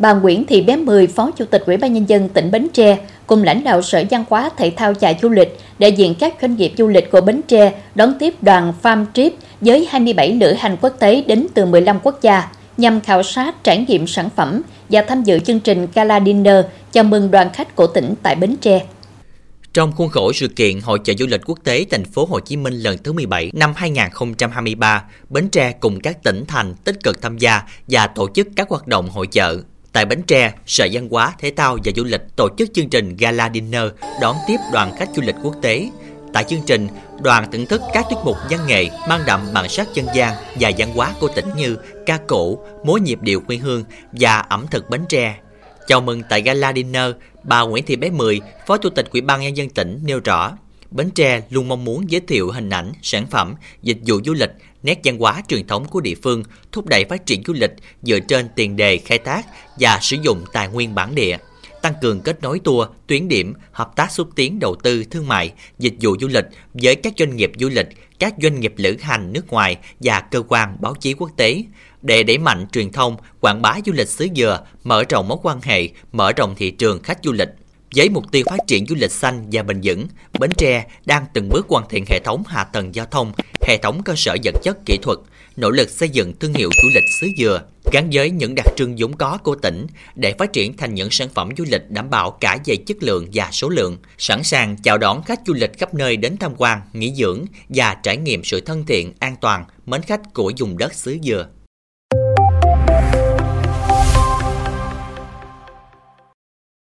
bà Nguyễn Thị Bé Mười, Phó Chủ tịch Ủy ban Nhân dân tỉnh Bến Tre, cùng lãnh đạo Sở Văn hóa Thể thao và Du lịch, đại diện các doanh nghiệp du lịch của Bến Tre đón tiếp đoàn Farm Trip với 27 lữ hành quốc tế đến từ 15 quốc gia nhằm khảo sát trải nghiệm sản phẩm và tham dự chương trình Gala Dinner chào mừng đoàn khách của tỉnh tại Bến Tre. Trong khuôn khổ sự kiện Hội chợ du lịch quốc tế thành phố Hồ Chí Minh lần thứ 17 năm 2023, Bến Tre cùng các tỉnh thành tích cực tham gia và tổ chức các hoạt động hội chợ. Tại Bến Tre, Sở Văn hóa, Thể thao và Du lịch tổ chức chương trình Gala Dinner đón tiếp đoàn khách du lịch quốc tế. Tại chương trình, đoàn thưởng thức các tiết mục văn nghệ mang đậm bản sắc dân gian và văn hóa của tỉnh như ca cổ, múa nhịp điệu quê hương và ẩm thực Bến Tre. Chào mừng tại Gala Dinner, bà Nguyễn Thị Bé Mười, Phó Chủ tịch Ủy ban Nhân dân tỉnh nêu rõ, Bến Tre luôn mong muốn giới thiệu hình ảnh, sản phẩm, dịch vụ du lịch, nét văn hóa truyền thống của địa phương, thúc đẩy phát triển du lịch dựa trên tiền đề khai thác và sử dụng tài nguyên bản địa tăng cường kết nối tour, tuyến điểm, hợp tác xúc tiến đầu tư thương mại, dịch vụ du lịch với các doanh nghiệp du lịch, các doanh nghiệp lữ hành nước ngoài và cơ quan báo chí quốc tế để đẩy mạnh truyền thông, quảng bá du lịch xứ Dừa, mở rộng mối quan hệ, mở rộng thị trường khách du lịch. Với mục tiêu phát triển du lịch xanh và bền vững, Bến Tre đang từng bước hoàn thiện hệ thống hạ tầng giao thông, hệ thống cơ sở vật chất kỹ thuật, nỗ lực xây dựng thương hiệu du lịch xứ Dừa gắn với những đặc trưng vốn có của tỉnh để phát triển thành những sản phẩm du lịch đảm bảo cả về chất lượng và số lượng, sẵn sàng chào đón khách du lịch khắp nơi đến tham quan, nghỉ dưỡng và trải nghiệm sự thân thiện, an toàn, mến khách của vùng đất xứ Dừa.